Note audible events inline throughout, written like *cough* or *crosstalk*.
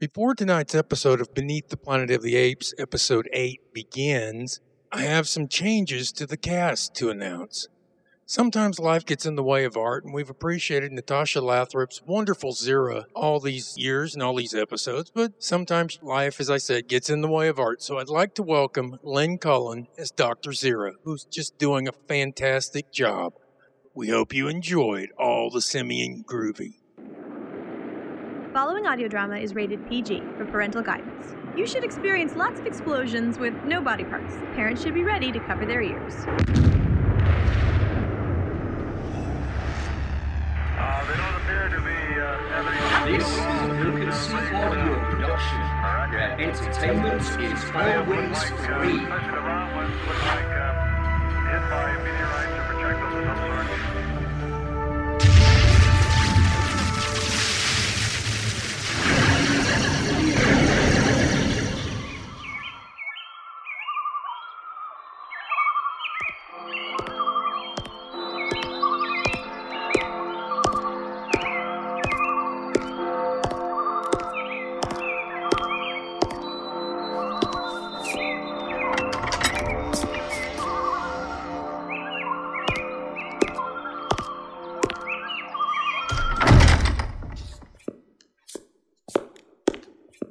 Before tonight's episode of Beneath the Planet of the Apes, episode 8, begins, I have some changes to the cast to announce. Sometimes life gets in the way of art, and we've appreciated Natasha Lathrop's wonderful Zira all these years and all these episodes, but sometimes life, as I said, gets in the way of art. So I'd like to welcome Len Cullen as Dr. Zira, who's just doing a fantastic job. We hope you enjoyed all the Simian Groovy. The following audio drama is rated PG for parental guidance. You should experience lots of explosions with no body parts. Parents should be ready to cover their ears. Uh, they don't appear to be uh, having This is a audio production, where entertainment is always free.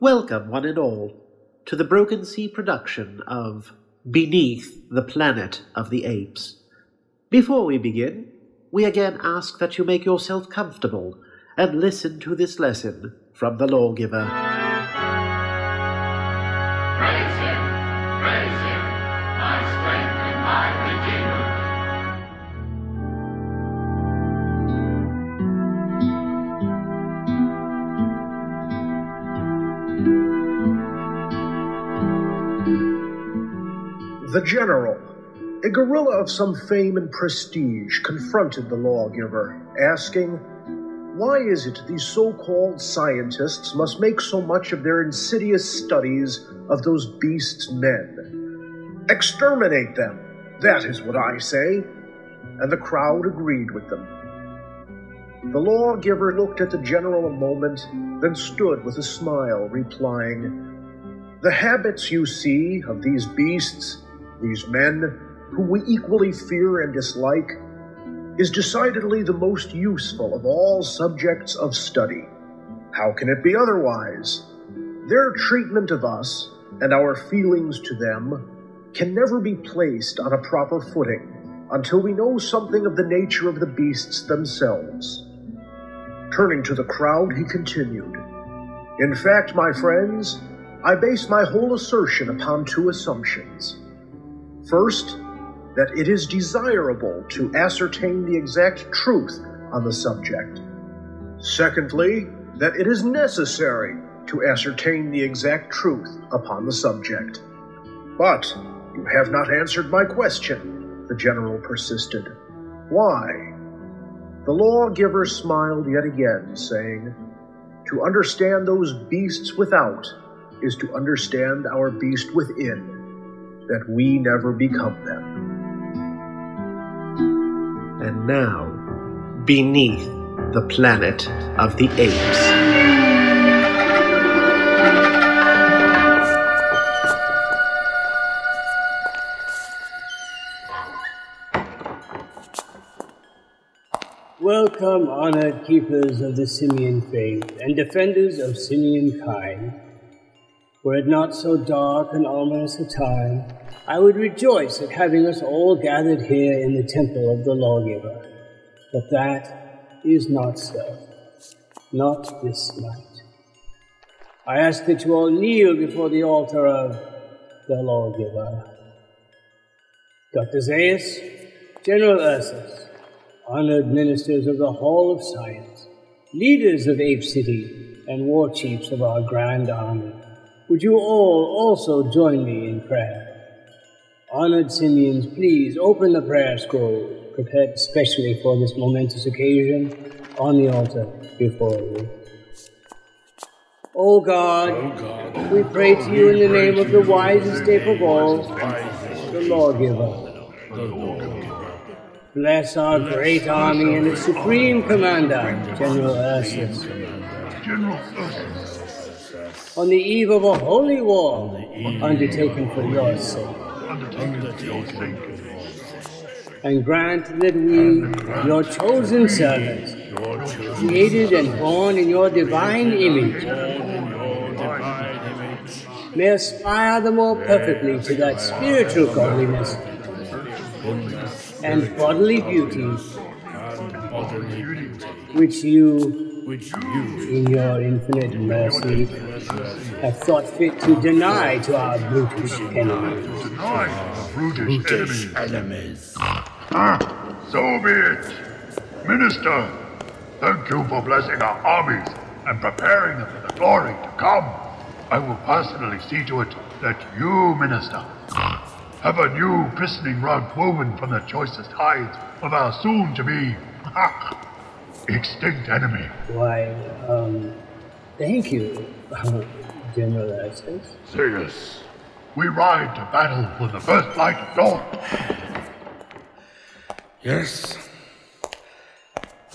Welcome, one and all, to the Broken Sea production of Beneath the Planet of the Apes. Before we begin, we again ask that you make yourself comfortable and listen to this lesson from the Lawgiver. The General, a gorilla of some fame and prestige, confronted the lawgiver, asking, Why is it these so called scientists must make so much of their insidious studies of those beasts' men? Exterminate them, that is what I say. And the crowd agreed with them. The lawgiver looked at the general a moment, then stood with a smile, replying, the habits you see of these beasts, these men, whom we equally fear and dislike, is decidedly the most useful of all subjects of study. How can it be otherwise? Their treatment of us and our feelings to them can never be placed on a proper footing until we know something of the nature of the beasts themselves. Turning to the crowd, he continued, In fact, my friends, I base my whole assertion upon two assumptions. First, that it is desirable to ascertain the exact truth on the subject. Secondly, that it is necessary to ascertain the exact truth upon the subject. But you have not answered my question, the general persisted. Why? The lawgiver smiled yet again, saying, To understand those beasts without is to understand our beast within, that we never become them. And now, Beneath the Planet of the Apes. Welcome, honored keepers of the simian faith and defenders of simian kind. Were it not so dark and ominous a time, I would rejoice at having us all gathered here in the temple of the lawgiver. But that is not so. Not this night. I ask that you all kneel before the altar of the lawgiver. Dr. Zaius, General Ursus, honored ministers of the Hall of Science, leaders of Ape City, and war chiefs of our grand army, would you all also join me in prayer? Honored Simians, please open the prayer scroll prepared especially for this momentous occasion on the altar before you. O God, we pray to you in the name of the wisest ape of all, the lawgiver. Bless our great army and its supreme commander, General Ursus. General. On the eve of a holy war undertaken for your sake. Undertaken for your sake. And grant that we, your chosen servants, created and born in your divine image, may aspire the more perfectly to that spiritual godliness and bodily beauty which you, in your infinite mercy, have thought fit to deny to our brutish enemies. Deny brutish, enemies. Ah, so be it. Minister, thank you for blessing our armies and preparing them for the glory to come. I will personally see to it that you, Minister, have a new christening rug woven from the choicest hides of our soon-to-be *laughs* extinct enemy. Why, um, thank you, General Essex. Zaius, we ride to battle for the first light of dawn. Yes.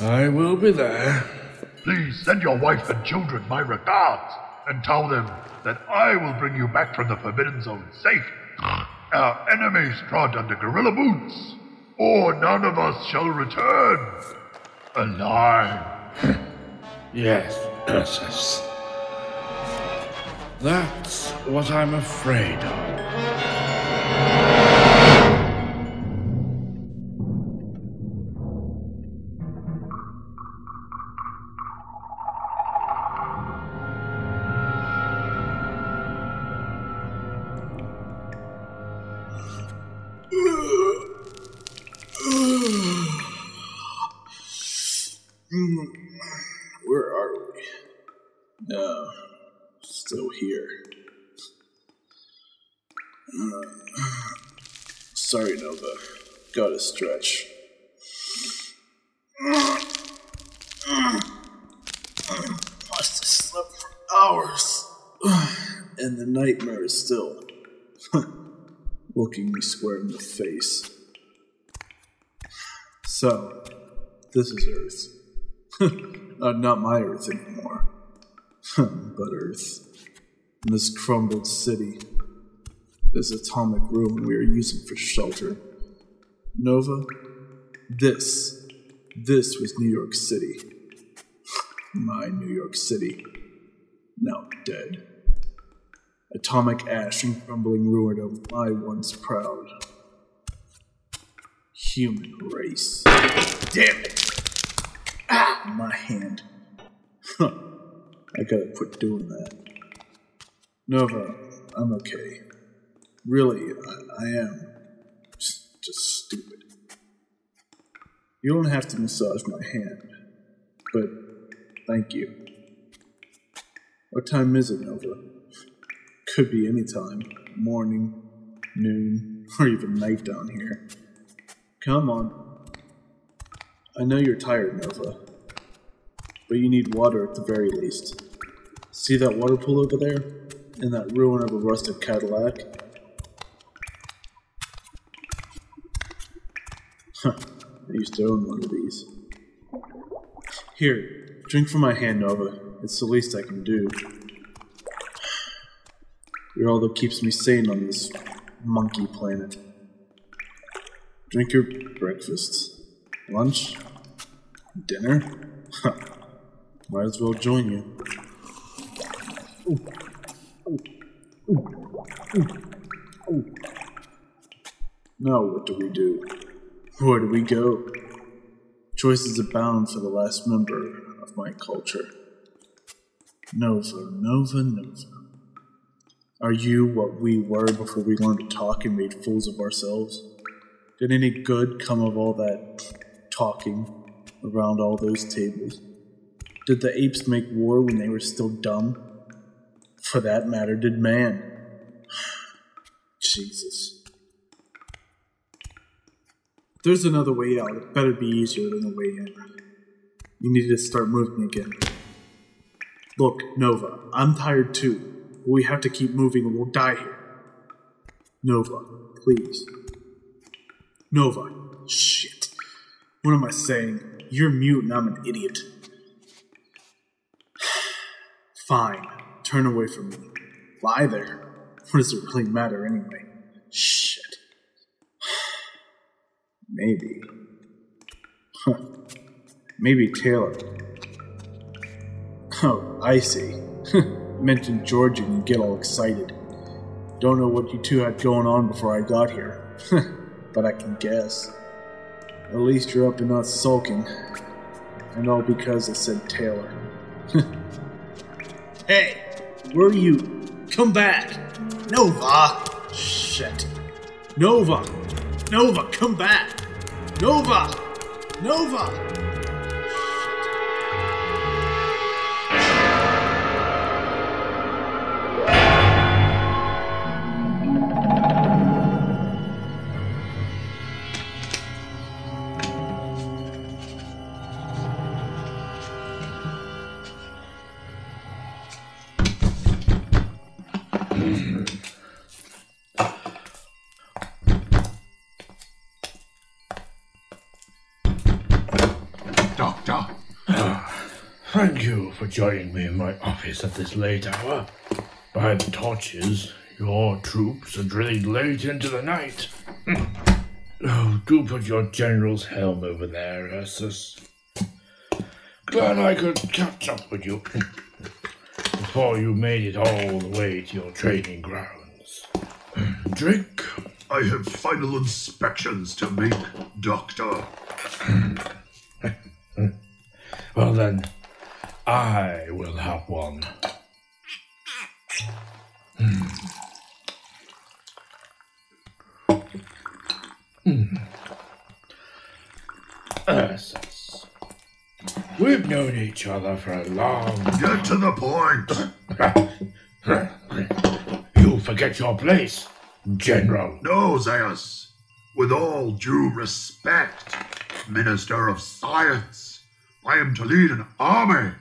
I will be there. Please send your wife and children my regards and tell them that I will bring you back from the Forbidden Zone safe. Our enemies trod under gorilla boots, or none of us shall return alive. Yes, Ursus. That's what I'm afraid of. Stretch. Must have slept for hours. And the nightmare is still *laughs* looking me square in the face. So, this is Earth. *laughs* uh, not my Earth anymore, *laughs* but Earth. And this crumbled city, this atomic ruin we are using for shelter. Nova, this, this was New York City. My New York City, now dead. Atomic ash and crumbling ruin of my once proud human race. Damn it! Ah, my hand. Huh. I gotta quit doing that. Nova, I'm okay. Really, I, I am. Just, stupid. You don't have to massage my hand, but thank you. What time is it, Nova? Could be any time. Morning, noon, or even night down here. Come on. I know you're tired, Nova. But you need water at the very least. See that water pool over there? In that ruin of a rusted Cadillac? I used to own one of these. Here, drink from my hand, Nova. It's the least I can do. You're all that keeps me sane on this monkey planet. Drink your breakfast, lunch, dinner. *laughs* Might as well join you. Now, what do we do? Where do we go? Choices abound for the last member of my culture. Nova, Nova, Nova. Are you what we were before we learned to talk and made fools of ourselves? Did any good come of all that talking around all those tables? Did the apes make war when they were still dumb? For that matter, did man? *sighs* Jesus. There's another way out, it better be easier than the way in. You need to start moving again. Look, Nova, I'm tired too. We have to keep moving or we'll die here. Nova, please. Nova. Shit. What am I saying? You're mute and I'm an idiot. *sighs* Fine. Turn away from me. Lie there. What does it really matter anyway? Shit. Maybe. Huh. Maybe Taylor. Oh, I see. Mentioned Georgie and get all excited. Don't know what you two had going on before I got here, but I can guess. At least you're up and not sulking. And all because I said Taylor. hey, where are you? Come back! Nova! Shit. Nova! Nova, come back! Nova! Nova! For joining me in my office at this late hour. By the torches, your troops are drilling late into the night. *laughs* oh, do put your general's helm over there, Ursus. Glad I could catch up with you *laughs* before you made it all the way to your training grounds. *clears throat* Drink? I have final inspections to make, Doctor. *laughs* Well then, I will have one. Hmm. Hmm. Ursus, we've known each other for a long Get to the point. You forget your place, General. No, Zaius. With all due respect, Minister of Science, I am to lead an army.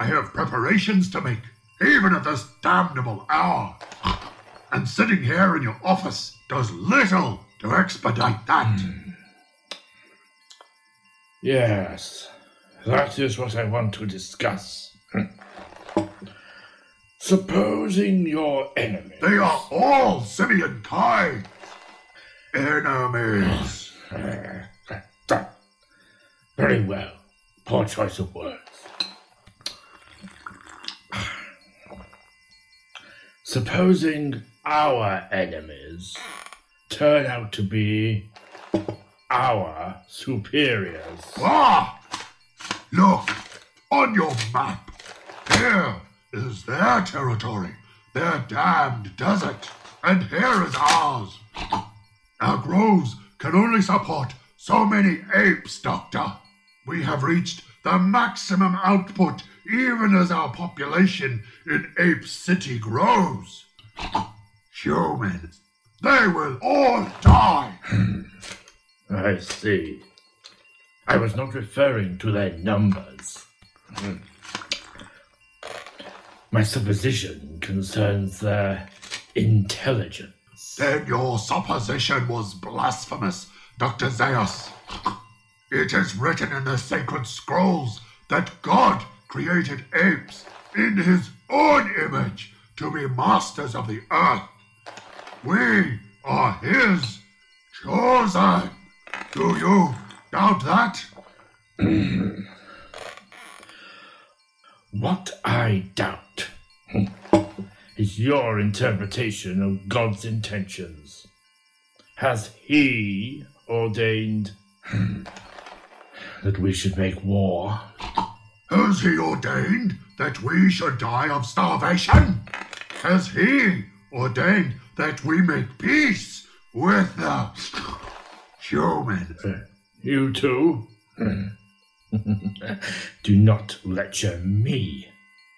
I have preparations to make, even at this damnable hour. And sitting here in your office does little to expedite that. Yes, that is what I want to discuss. *laughs* Supposing your enemies. They are all simian kind. Enemies. *laughs* Very well. Poor choice of words. Supposing our enemies turn out to be our superiors. Ah! Look, on your map. Here is their territory, their damned desert, and here is ours. Our groves can only support so many apes, Doctor. We have reached the maximum output even as our population in Ape City grows. *laughs* Humans, they will all die. I see. I was not referring to their numbers. Hmm. My supposition concerns their intelligence. Then your supposition was blasphemous, Dr. Zaius. It is written in the sacred scrolls that God created apes in his own image to be masters of the earth. We are his chosen. Do you doubt that? *clears throat* What I doubt is your interpretation of God's intentions. Has He ordained *clears throat* that we should make war? Has he ordained that we should die of starvation? Has he ordained that we make peace with the humans? Uh, you too? *laughs* Do not lecture me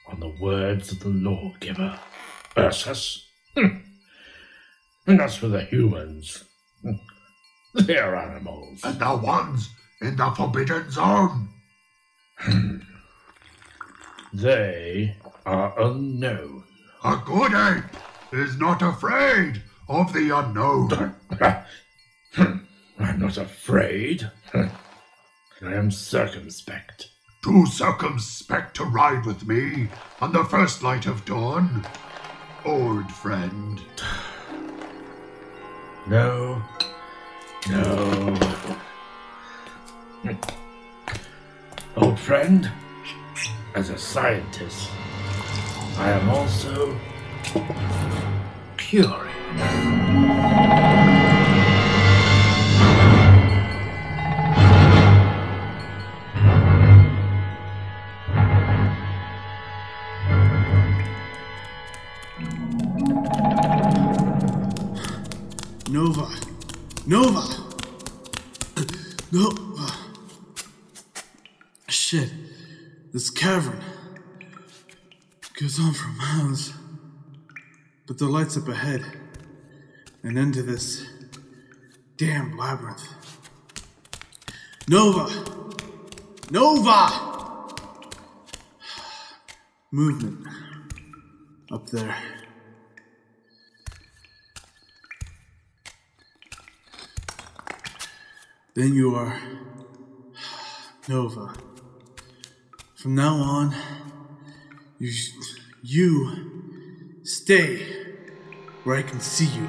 on the words of the lawgiver, Ursus. *laughs* And as for the humans, *laughs* they are animals. And the ones in the Forbidden Zone? Hmm. They are unknown. A good ape is not afraid of the unknown. *laughs* I'm not afraid. I am circumspect. Too circumspect to ride with me on the first light of dawn? Old friend. No. No. Old friend, as a scientist, I am also curious. But the lights up ahead and into this damn labyrinth. Nova! Nova! Movement up there. Then you are Nova. From now on, you you stay where I can see you.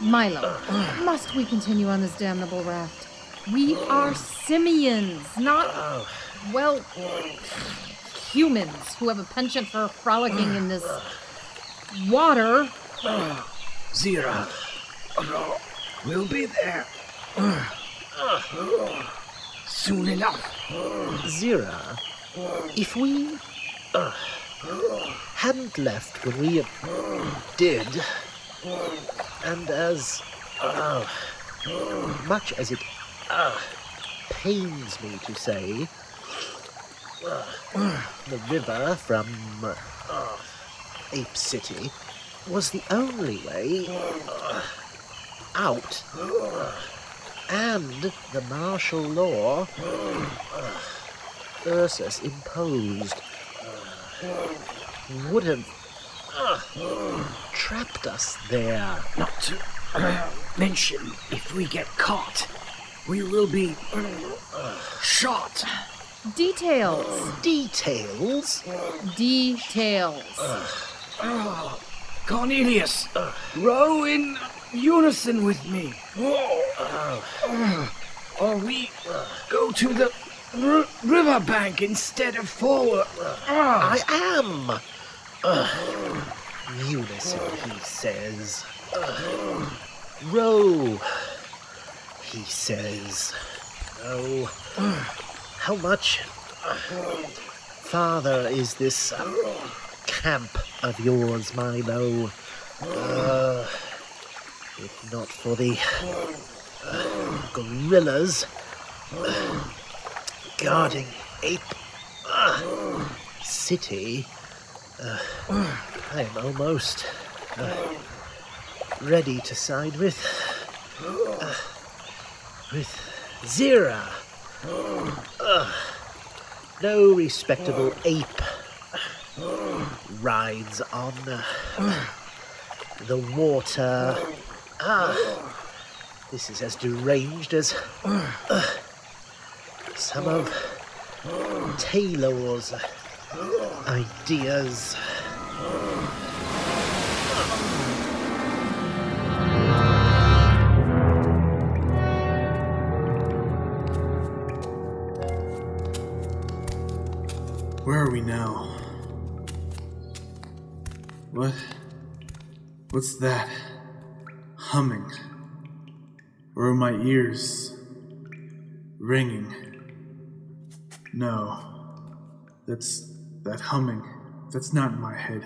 Milo, must we continue on this damnable raft? We are simians, not, well, humans who have a penchant for frolicking in this water. Zira, we'll be there soon enough. Zira, if we hadn't left when we did, and as uh, much as it uh, pains me to say, uh, the river from uh, Ape City was the only way out, and the martial law Ursus imposed would have trapped us there. Not to *clears throat* mention, if we get caught, we will be uh, shot. Details. Details? Details. Oh, Cornelius, row in unison with me. Uh, or we go to the r- riverbank instead of forward. I am. Uh, unison, he says. Uh, row, he says. Oh, how much farther is this camp of yours, Milo? Uh, if not for the uh, gorillas uh, guarding Ape uh, City, uh, I am almost uh, ready to side with with Zira. No respectable ape rides on the water. Ah, this is as deranged as uh, some of Taylor's ideas. Where are we now? What? What's that? Humming. Or are my ears ringing? No. That's that humming. That's not in my head.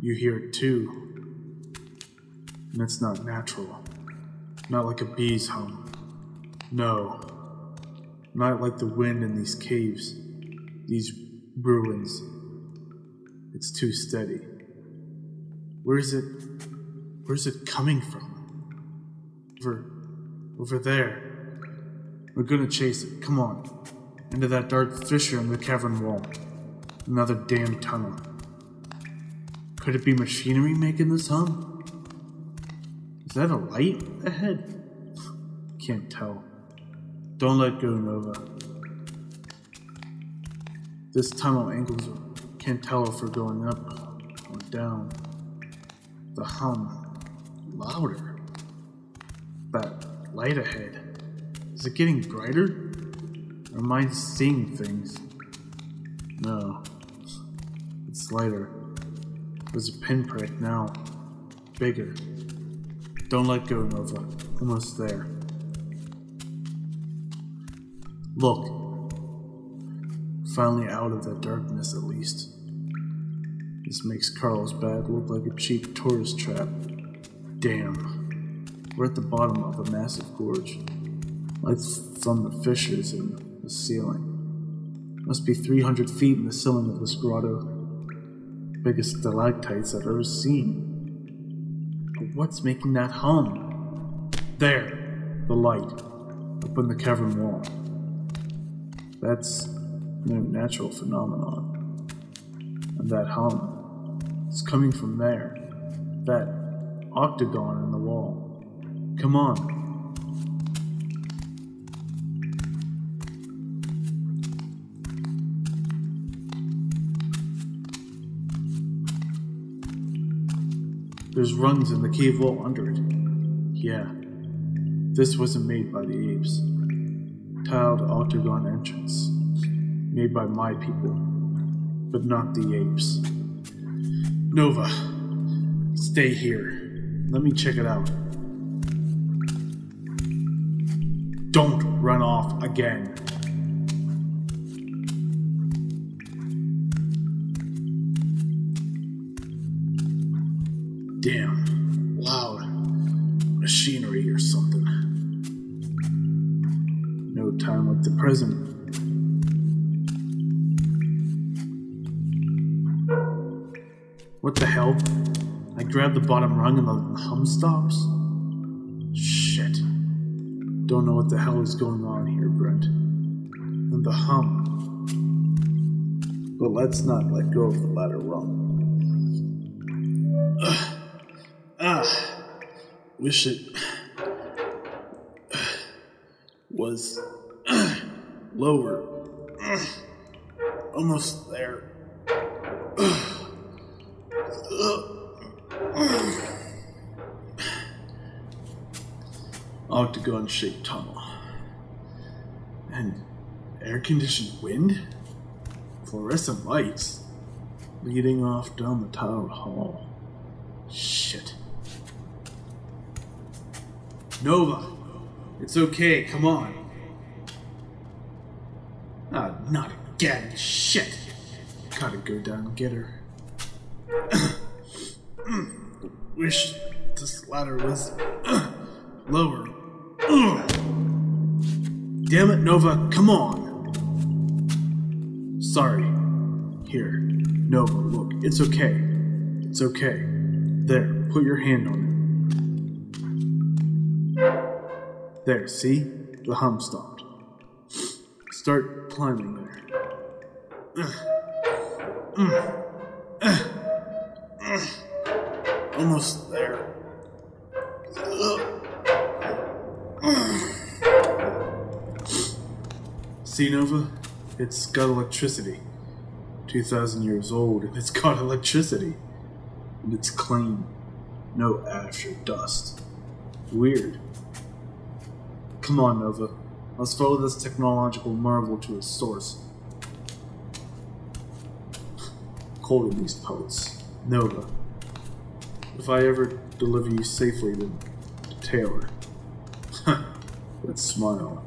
You hear it too. And it's not natural. Not like a bee's hum. No. Not like the wind in these caves, these ruins. It's too steady. Where's it? Where's it coming from? Over, over there. We're gonna chase it. Come on. Into that dark fissure in the cavern wall. Another damn tunnel. Could it be machinery making this hum? Is that a light ahead? Can't tell. Don't let go, Nova. This tunnel angles can't tell if we're going up or down. The hum louder. That light ahead. Is it getting brighter? Or am I seeing things? No. It's lighter. There's a pinprick now. Bigger. Don't let go, Nova. Almost there. Look. Finally out of that darkness, at least. This makes Carlsbad look like a cheap tourist trap. Damn. We're at the bottom of a massive gorge. Lights from the fissures in the ceiling. Must be 300 feet in the ceiling of this grotto. Biggest stalactites I've ever seen. But what's making that hum? There! The light. Up in the cavern wall. That's natural phenomenon. And that hum is coming from there. That octagon in the wall. Come on. There's rungs in the cave wall under it. Yeah. This wasn't made by the apes. Tiled octagon entrance. Made by my people. But not the apes. Nova, stay here. Let me check it out. Don't run off again. Bottom rung and the hum stops? Shit. Don't know what the hell is going on here, Brent. And the hum. But let's not let go of the ladder rung. Ugh. *sighs* Ah, wish it *sighs* was *clears throat* lower. *clears throat* Almost there. Octagon shaped tunnel. And air conditioned wind? Fluorescent lights leading off down the tiled hall. Shit. Nova, it's okay, come on. Ah, not again. Shit. Gotta go down and get her. *coughs* Wish this ladder was *coughs* lower. *clears throat* Damn it, Nova, come on. Sorry. Here, Nova, look, it's okay. It's okay. There, put your hand on it. There, see? The hum stopped. Start climbing there. Almost there. See, Nova? It's got electricity. 2,000 years old, and it's got electricity. And it's clean. No ash or dust. Weird. Come on, Nova. Let's follow this technological marvel to its source. Cold in these poets. Nova. If I ever deliver you safely to, to Taylor. *laughs* that smile.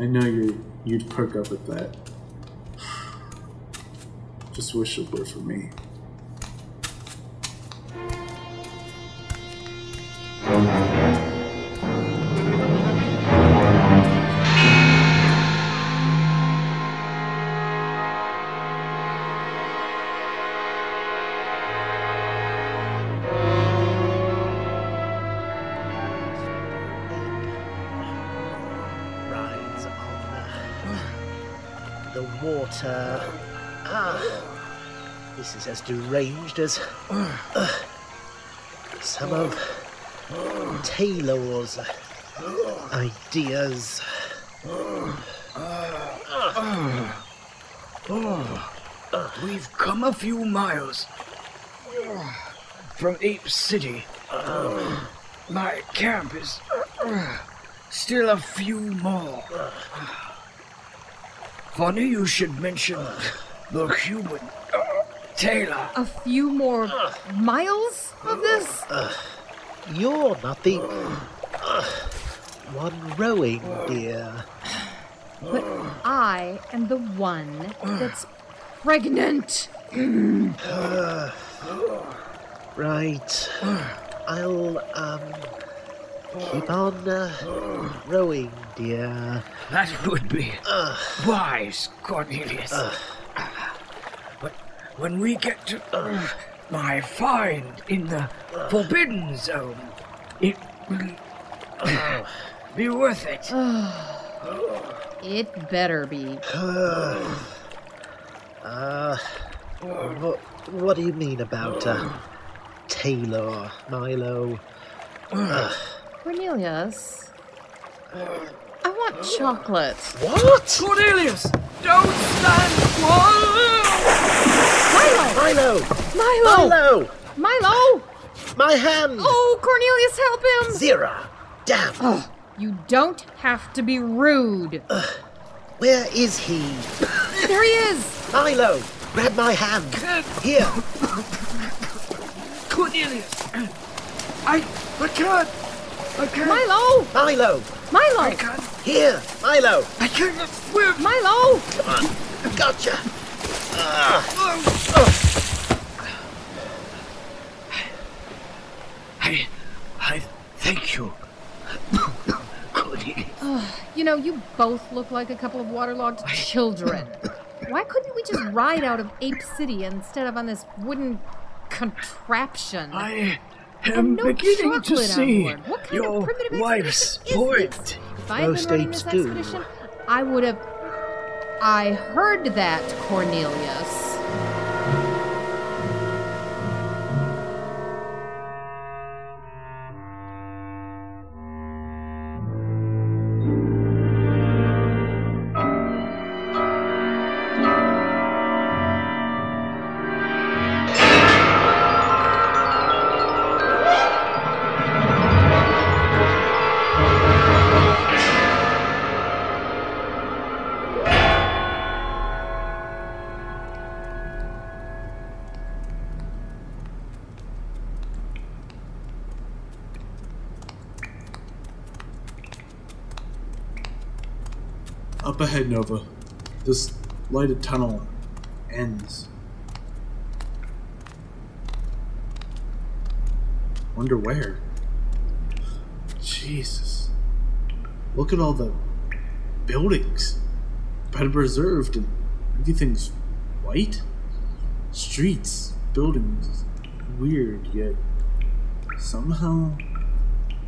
I know you you'd perk up at that. Just wish it were for me. Deranged as uh, some of Taylor's ideas. We've come a few miles from Ape City. My camp is still a few more. Funny you should mention the human Taylor. A few more miles of this? You're not the uh, one rowing, dear. But I am the one that's pregnant. Uh, *sighs* right. I'll, um, keep on uh, rowing, dear. That would be wise, Cornelius. But when we get to uh, my find in the Forbidden Zone, it will uh, be worth it. *sighs* it better be. *sighs* Uh, what, what do you mean about uh, Taylor, Milo? Uh, *sighs* Cornelius, I want chocolate. What? Cornelius, don't stand still! Milo! Milo! Milo! Milo! Milo! My hand! Oh, Cornelius, help him! Zira! Damn! Oh, you don't have to be rude. Where is he? There he is! Milo! Grab my hand! Here! Cornelius! I, I can't! I can't! Milo! Milo! Milo! I can't! Here! Milo! I can't swim! Milo! Come on! I gotcha! I, I thank you. Cornelius. You know, you both look like a couple of waterlogged children. Why couldn't we just ride out of Ape City instead of on this wooden contraption? I am no beginning to see. What kind of your primitive wife's point. If I had Most been apes this do. I would have. I heard that, Cornelius. Nova. This lighted tunnel ends. Wonder where? Jesus. Look at all the buildings. Better preserved and everything's white. Streets, buildings, weird yet somehow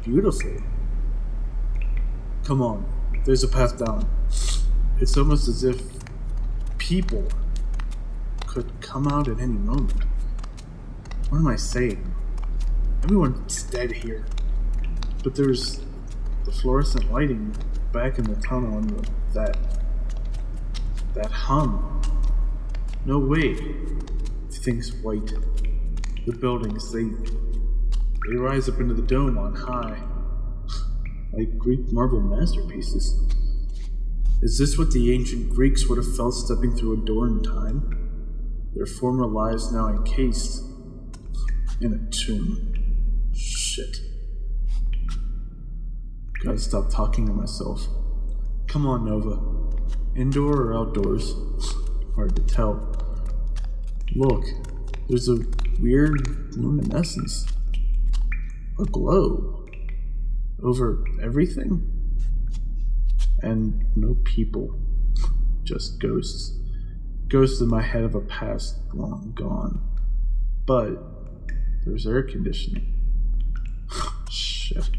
beautiful. Come on, there's a path down. It's almost as if people could come out at any moment. What am I saying? Everyone's dead here. But there's the fluorescent lighting back in the tunnel and the, that. that hum. No way. Things white. The buildings, they. they rise up into the dome on high. like Greek marble masterpieces. Is this what the ancient Greeks would have felt stepping through a door in time? Their former lives now encased in a tomb. Shit. Gotta stop talking to myself. Come on, Nova. Indoor or outdoors? Hard to tell. Look, there's a weird luminescence. A glow. Over everything? And no people, just ghosts. Ghosts in my head of a past long gone. But there's air conditioning. *sighs* Shit.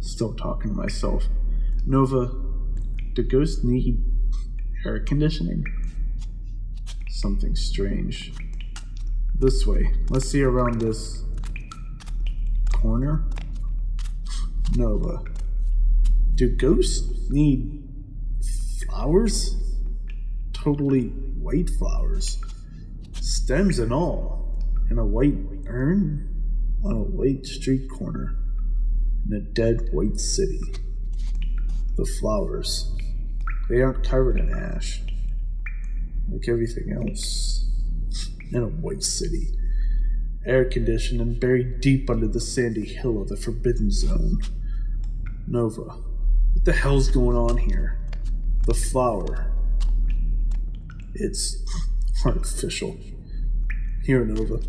Still talking to myself. Nova, do ghosts need air conditioning? something strange. This way. Let's see around this corner. Nova. Do ghosts need flowers? Totally white flowers. Stems and all. In a white urn on a white street corner. In a dead white city. The flowers. They aren't covered in ash. Like everything else. In a white city. Air conditioned and buried deep under the sandy hill of the Forbidden Zone. Nova. What the hell's going on here? The flower. It's *laughs* artificial. Here, Nova.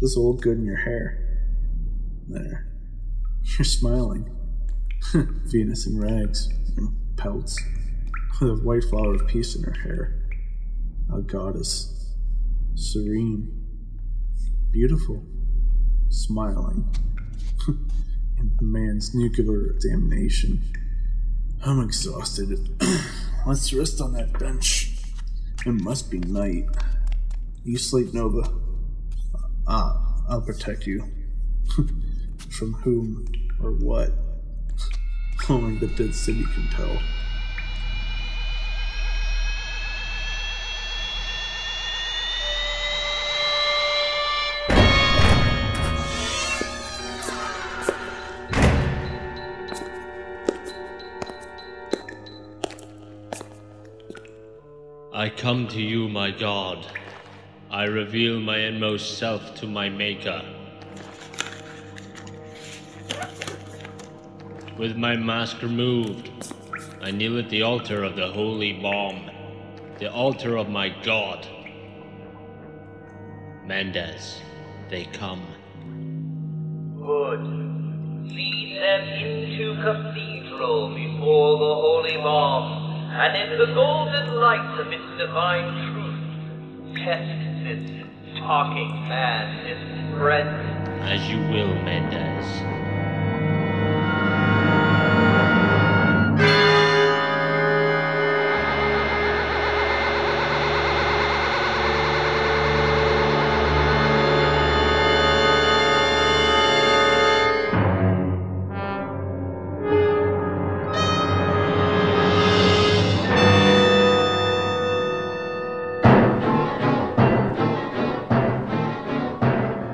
This will look good in your hair. There. *laughs* You're smiling. *laughs* Venus in rags. Know, pelts. With a white flower of peace in her hair. A goddess. Serene. Beautiful. Smiling. and man's nuclear damnation. I'm exhausted. *clears throat* Let's rest on that bench. It must be night. You sleep, Nova. Ah, I'll protect you. *laughs* From whom or what? *laughs* Only the dead city can tell. I come to you, my God. I reveal my inmost self to my Maker. With my mask removed, I kneel at the altar of the holy bomb, the altar of my God. Mendez, they come. Good. Lead them into cathedral before the holy bomb, and in the golden light of divine truth, test this talking man, this friend. As you will, Mendez.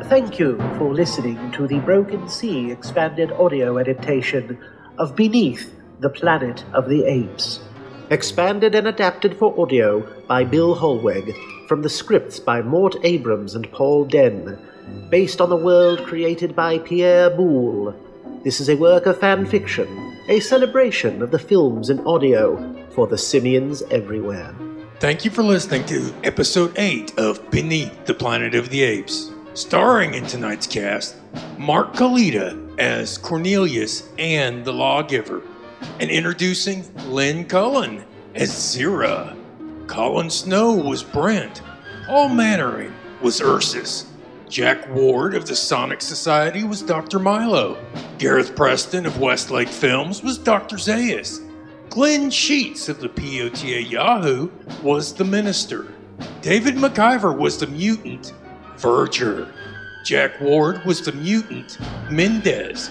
Thank you for listening to the Broken Sea expanded audio adaptation of Beneath the Planet of the Apes. Expanded and adapted for audio by Bill Hollweg from the scripts by Mort Abrams and Paul Dehn, based on the world created by Pierre Boulle. This is a work of fan fiction, a celebration of the films and audio for the simians everywhere. Thank you for listening to episode 8 of Beneath the Planet of the Apes. Starring in tonight's cast, Mark Kalita as Cornelius and the Lawgiver, and introducing Lynn Cullen as Zira. Colin Snow was Brent. Paul Mannering was Ursus. Jack Ward of the Sonic Society was Dr. Milo. Gareth Preston of Westlake Films was Dr. Zaius. Glenn Sheets of the POTA Yahoo was the Minister. David McIver was the Mutant. Verger. Jack Ward was the mutant Mendez.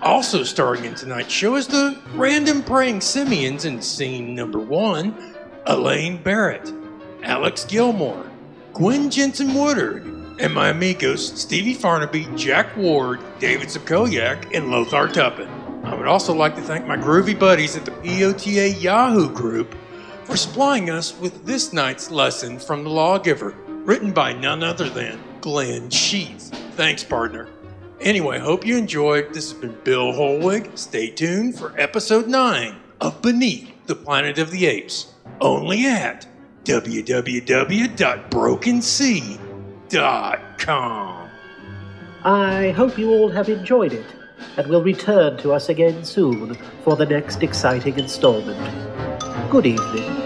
Also starring in tonight's show is the random praying simians in scene number one Elaine Barrett, Alex Gilmore, Gwen Jensen Woodard, and my amigos Stevie Farnaby, Jack Ward, David Sokolyak, and Lothar Tuppen. I would also like to thank my groovy buddies at the POTA Yahoo group for supplying us with this night's lesson from the Lawgiver written by none other than Glenn Sheath. Thanks, partner. Anyway, hope you enjoyed. This has been Bill Hollweg. Stay tuned for episode 9 of Beneath the Planet of the Apes, only at www.brokensea.com. I hope you all have enjoyed it and will return to us again soon for the next exciting installment. Good evening.